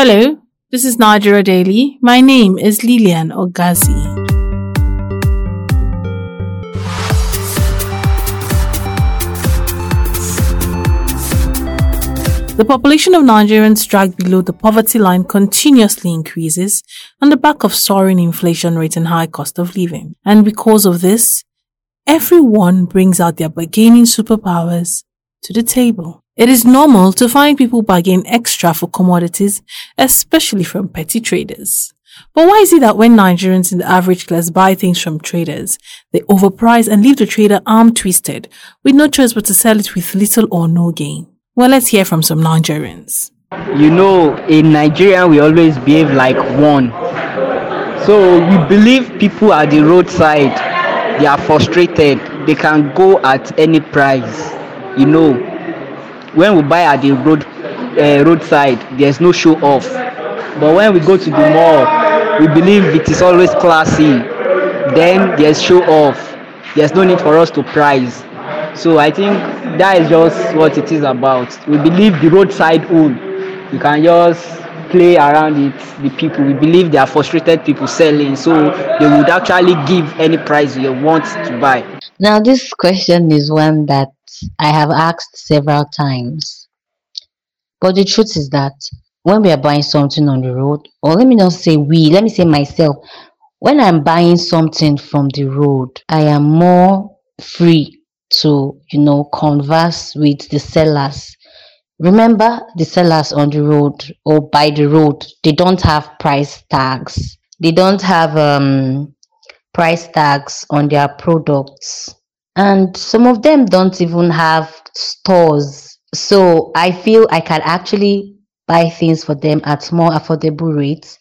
Hello, this is Nigeria Daily. My name is Lilian Ogazi. The population of Nigerians dragged below the poverty line continuously increases on the back of soaring inflation rate and high cost of living. And because of this, everyone brings out their bargaining superpowers to the table. It is normal to find people bargaining extra for commodities, especially from petty traders. But why is it that when Nigerians in the average class buy things from traders, they overprice and leave the trader arm twisted with no choice but to sell it with little or no gain? Well, let's hear from some Nigerians. You know, in Nigeria, we always behave like one. So we believe people at the roadside, they are frustrated. They can go at any price. You know, when we buy at the road uh, roadside, there's no show off. But when we go to the mall, we believe it is always classy. Then there's show off. There's no need for us to price. So I think that is just what it is about. We believe the roadside own. You can just play around it. The people we believe they are frustrated people selling, so they would actually give any price you want to buy. Now, this question is one that I have asked several times. But the truth is that when we are buying something on the road, or let me not say we, let me say myself, when I'm buying something from the road, I am more free to you know converse with the sellers. Remember the sellers on the road or by the road they don't have price tags. They don't have um price tags on their products and some of them don't even have stores. So i feel i can actually buy things for them at more affordable rates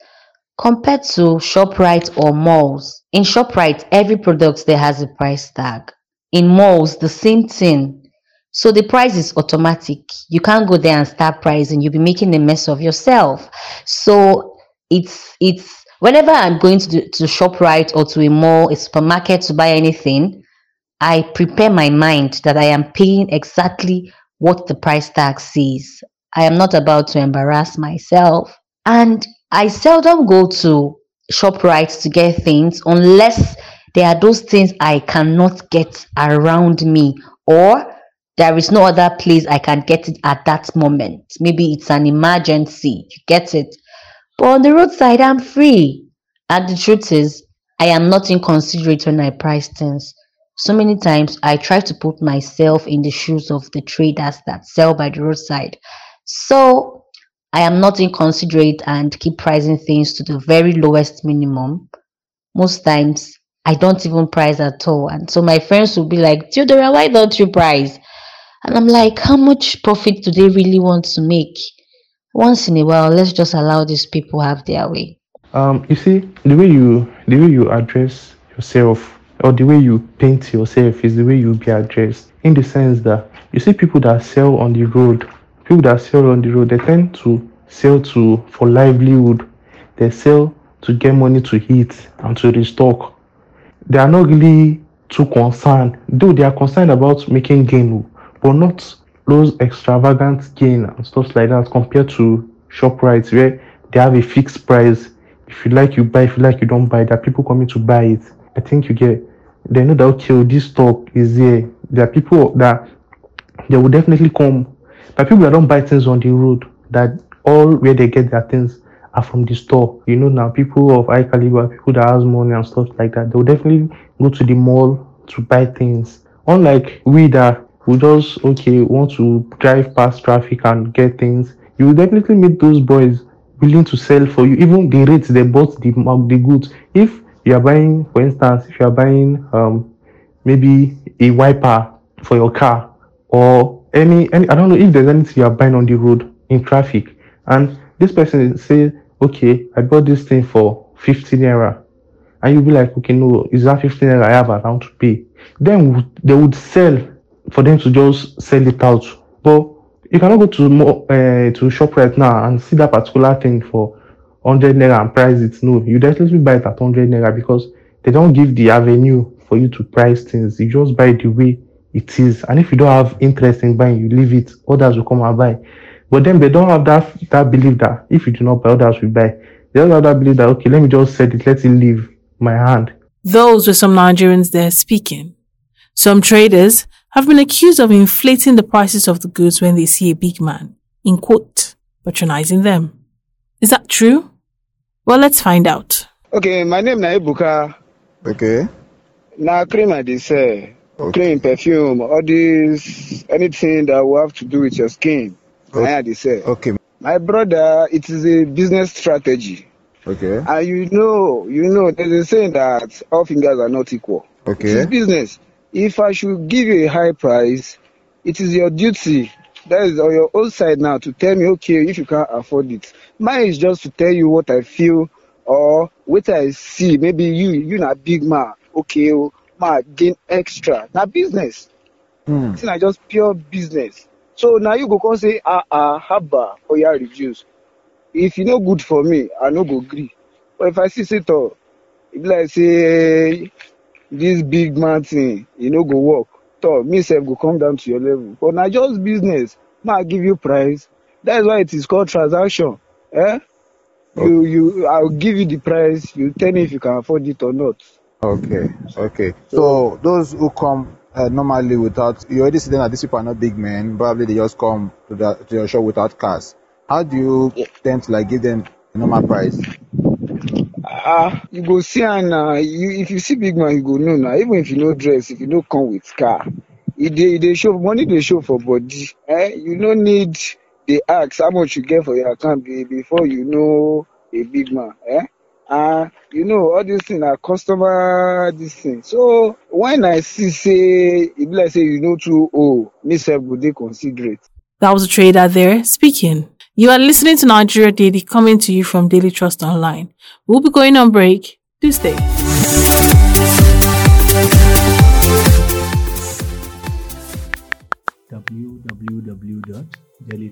compared to shoprite or malls. In shoprite every product there has a price tag. In malls the same thing. So the price is automatic. You can't go there and start pricing. You'll be making a mess of yourself. So it's it's whenever i'm going to the, to shoprite or to a mall a supermarket to buy anything i prepare my mind that i am paying exactly what the price tag says i am not about to embarrass myself and i seldom go to shoprite to get things unless there are those things I cannot get around me, or there is no other place I can get it at that moment. Maybe it's an emergency, you get it. But on the roadside, I'm free. And the truth is, I am not inconsiderate when I price things. So many times I try to put myself in the shoes of the traders that sell by the roadside. So I am not inconsiderate and keep pricing things to the very lowest minimum. Most times I don't even price at all. And so my friends will be like, Theodora, why don't you price? And I'm like, how much profit do they really want to make? Once in a while, let's just allow these people have their way. Um, you see, the way you the way you address yourself or the way you paint yourself is the way you'll be addressed. In the sense that you see people that sell on the road, people that sell on the road, they tend to sell to for livelihood. They sell to get money to eat and to restock they are not really too concerned, though they are concerned about making gain, but not those extravagant gain and stuff like that compared to ShopRite where they have a fixed price. If you like, you buy. If you like, you don't buy. There are people coming to buy it. I think you get. They know that okay, this stock is there. There are people that they will definitely come. But people that don't buy things on the road, that all where they get their things are from the store. You know, now people of high caliber, people that has money and stuff like that, they'll definitely go to the mall to buy things. Unlike we that who just okay want to drive past traffic and get things, you will definitely meet those boys willing to sell for you, even the rates they bought the the goods. If you are buying, for instance, if you are buying um maybe a wiper for your car or any any I don't know if there's anything you are buying on the road in traffic and this person say okay, I bought this thing for 15 naira. And you'll be like, okay, no, is that 15 naira I have around to pay? Then they would sell for them to just sell it out. But you cannot go to more, uh, to ShopRite now and see that particular thing for 100 naira and price it. No, you definitely buy it at 100 naira because they don't give the avenue for you to price things. You just buy the way it is. And if you don't have interest in buying, you leave it. Others will come and buy. But then they don't have that that belief that if you do not buy, others will buy. They don't have that belief that okay, let me just set it, let it leave my hand. Those were some Nigerians there speaking. Some traders have been accused of inflating the prices of the goods when they see a big man, in quote, patronizing them. Is that true? Well, let's find out. Okay, my name na Ebuka. Okay. Now, cream I dey sell. Cream, perfume, all this, anything that will have to do with your skin. Okay. I dey sell. Okay. My brother, it is a business strategy. Okay. And you know, you know, there's a saying that all fingers are not equal. Okay. is business. If I should give you a high price, it is your duty. That is on your own side now to tell me, okay, if you can't afford it. Mine is just to tell you what I feel or what I see. Maybe you, you na big man. Okay, oh, man, gain extra. Now business. Hmm. It's not just pure business. So now you go come say, ah, ah, haba, or yeah, reduce. If you no good for me, I no go agree. But if I see say, to, be like say, this big man thing, you no go work. So me self go come down to your level. But now just business, ma give you price. That's why it is called transaction. Eh? You you I'll give you the price, you tell me if you can afford it or not. Okay. Okay. So those who come uh, normally without, you already see them that these people are not big men. Probably they just come to, the, to your shop without cars. How do you tend to like give them a normal price? Ah, you go see am na. You if you see big man, you go know na. Even if you no dress, if you no come with car, dey e dey show money dey show for body. Eh, you no need dey ask how much you get for your account before you know a big man. Eh, ah, you know all these things na customer this thing. So when I see say be like say you no too owe, me sef go dey considerate. That was a trader there speaking. You are listening to Nigeria Daily coming to you from Daily Trust Online. We'll be going on break. Do stay.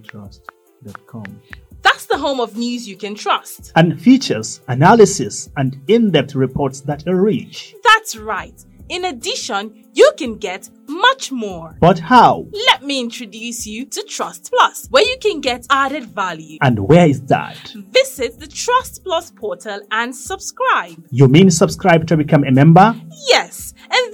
www.dailytrust.com That's the home of news you can trust. and features analysis and in-depth reports that are rich. That's right. In addition, you can get much more. But how Let me introduce you to Trust Plus, where you can get added value. and where is that? Visit the Trust Plus portal and subscribe. You mean subscribe to become a member? Yes, and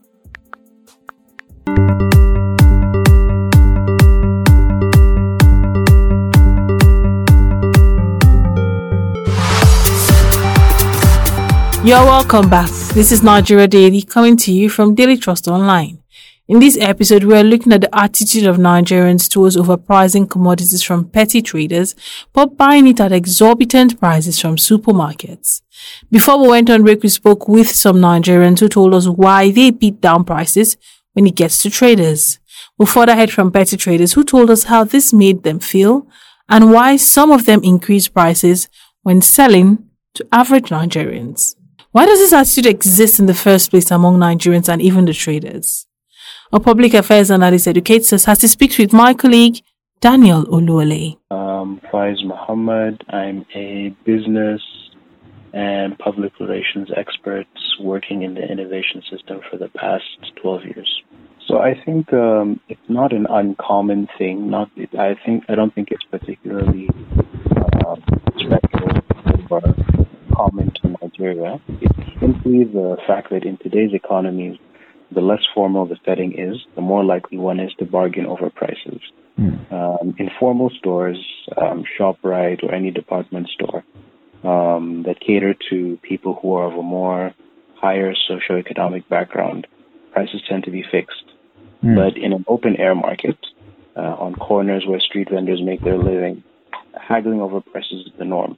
You're welcome back. This is Nigeria Daily coming to you from Daily Trust Online. In this episode, we are looking at the attitude of Nigerians towards overpricing commodities from petty traders, but buying it at exorbitant prices from supermarkets. Before we went on break, we spoke with some Nigerians who told us why they beat down prices when it gets to traders. We further heard from petty traders who told us how this made them feel and why some of them increase prices when selling to average Nigerians. Why does this attitude exist in the first place among Nigerians and even the traders? A public affairs analyst educates us as he speaks with my colleague, Daniel Oluole. um, Faiz Muhammad. I'm a business and public relations expert working in the innovation system for the past 12 years. So I think um, it's not an uncommon thing. Not, I think I don't think it's particularly uh, special or common to Nigeria. It's simply the fact that in today's economy, the less formal the setting is, the more likely one is to bargain over prices um, informal stores, um, ShopRite or any department store um, that cater to people who are of a more higher socioeconomic background, prices tend to be fixed. But in an open air market, uh, on corners where street vendors make their living, haggling over prices is the norm.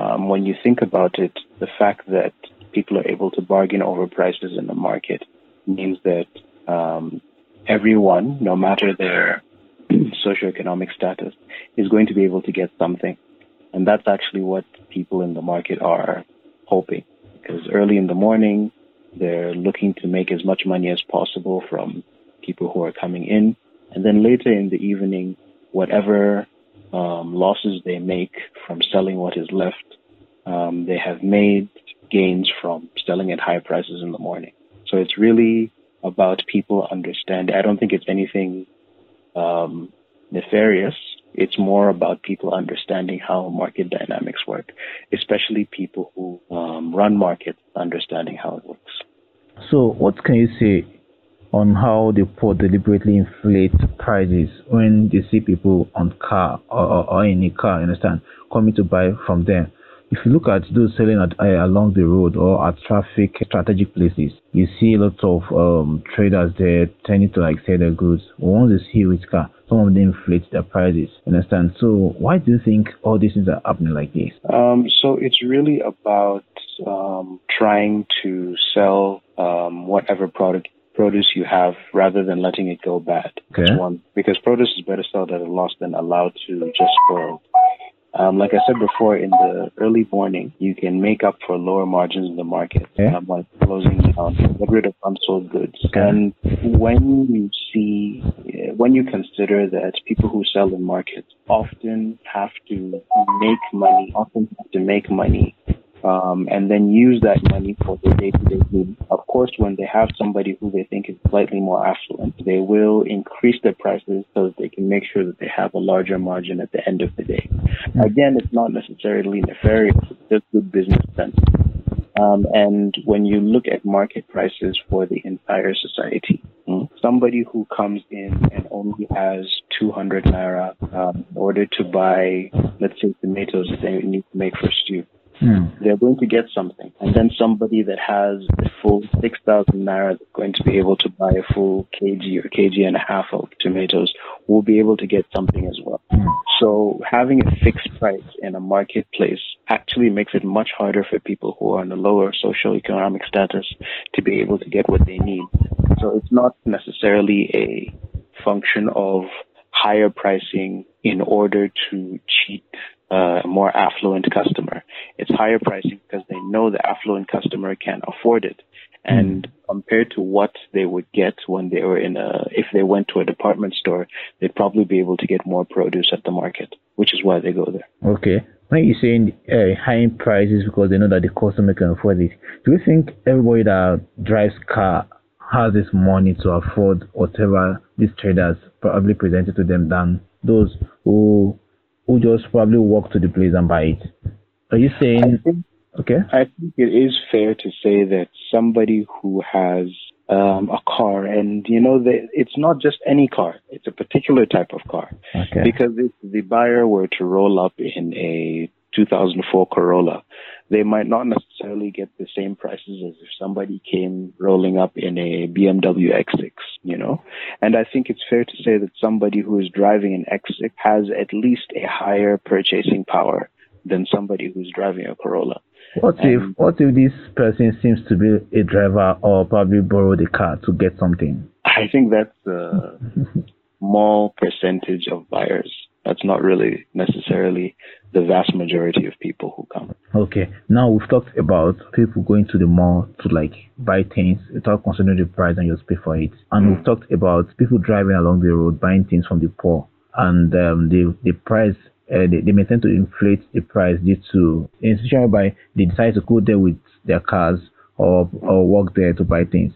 Um, when you think about it, the fact that people are able to bargain over prices in the market means that um, everyone, no matter their socioeconomic status, is going to be able to get something. And that's actually what people in the market are hoping. Because early in the morning, they're looking to make as much money as possible from people who are coming in. And then later in the evening, whatever um, losses they make from selling what is left, um, they have made gains from selling at high prices in the morning. So it's really about people understanding. I don't think it's anything um, nefarious. It's more about people understanding how market dynamics work, especially people who um, run markets understanding how it works. So, what can you say on how the poor deliberately inflate prices when they see people on car or, or, in a car, understand, coming to buy from them? If you look at those selling at, uh, along the road or at traffic strategic places, you see a lot of um, traders there tending to like sell their goods. Once they see which car, some of them inflate their prices. Understand? So why do you think all these things are happening like this? Um, so it's really about um, trying to sell um, whatever product produce you have rather than letting it go bad. Okay. That's one because produce is better sold at a loss than allowed to just spoil. Um, like I said before, in the early morning, you can make up for lower margins in the market Okay. um, by closing down, get rid of unsold goods. Okay. And when you see, when you consider that people who sell in markets often have to make money, often have to make money um, and then use that money for their day-to-day needs. Of course, when they have somebody who they think is slightly more affluent, they will increase their prices so that they can make sure that they have a larger margin at the end of the day. Again, it's not necessarily nefarious; it's just good business sense. Um, and when you look at market prices for the entire society, mm, somebody who comes in and only has 200 naira um, in order to buy, let's say, tomatoes that they need to make for stew, Hmm. they're going to get something. And then somebody that has a full 6,000 naira that's going to be able to buy a full kg or kg and a half of tomatoes will be able to get something as well. So having a fixed price in a marketplace actually makes it much harder for people who are in a lower socio-economic status to be able to get what they need. So it's not necessarily a function of higher pricing in order to cheat uh, a more affluent customer. It's higher pricing because they know the affluent customer can afford it. And compared to what they would get when they were in a, if they went to a department store, they'd probably be able to get more produce at the market, which is why they go there. Okay. When you're saying uh, high prices because they know that the customer can afford it, do you think everybody that drives car has this money to afford whatever these traders probably presented to them than those who who just probably walk to the place and buy it? Are you saying okay? I think it is fair to say that somebody who has um, a car, and you know, the, it's not just any car; it's a particular type of car. Okay. Because if the buyer were to roll up in a 2004 Corolla, they might not necessarily get the same prices as if somebody came rolling up in a BMW X6, you know? And I think it's fair to say that somebody who is driving an X6 has at least a higher purchasing power than somebody who's driving a Corolla. What if what if this person seems to be a driver or probably borrowed a car to get something? I think that's a small percentage of buyers. That's not really necessarily the vast majority of people who come. Okay. Now we've talked about people going to the mall to like buy things without considering the price and just pay for it. And we've talked about people driving along the road buying things from the poor and um, the the price uh, they, they may tend to inflate the price due to in situation whereby they decide to go there with their cars or or walk there to buy things.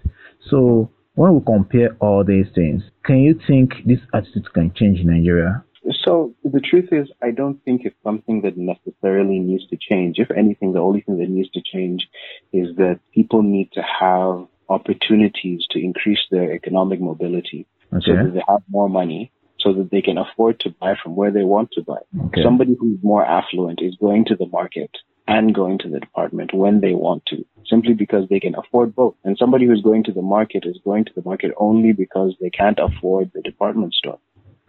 So when we compare all these things, can you think this attitude can change in Nigeria? So the truth is, I don't think it's something that necessarily needs to change. If anything, the only thing that needs to change is that people need to have opportunities to increase their economic mobility so that they have more money so that they can afford to buy from where they want to buy. Okay. Somebody who's more affluent is going to the market and going to the department when they want to, simply because they can afford both. And somebody who's going to the market is going to the market only because they can't afford the department store.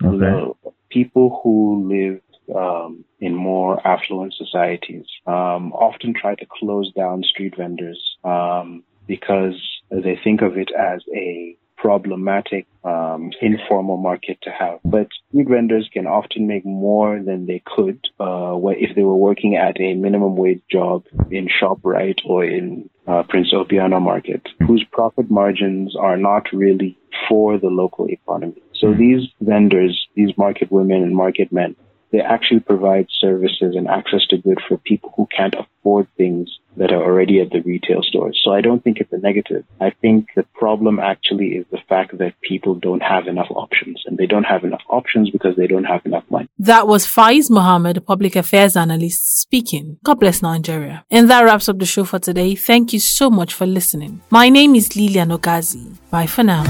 Okay. know, people who live um, in more affluent societies um, often try to close down street vendors um, because they think of it as a problematic um, informal market to have. But food vendors can often make more than they could uh, if they were working at a minimum wage job in ShopRite or in uh, Prince Ebeano market, whose profit margins are not really for the local economy. So these vendors, these market women and market men, they actually provide services and access to good for people who can't afford things that are already at the retail stores. So I don't think it's a negative. I think the problem actually is the fact that people don't have enough options and they don't have enough options because they don't have enough money. That was Faiz Mohammed, public affairs analyst speaking. God bless Nigeria. And that wraps up the show for today. Thank you so much for listening. My name is Lilian Ogazi. Bye for now.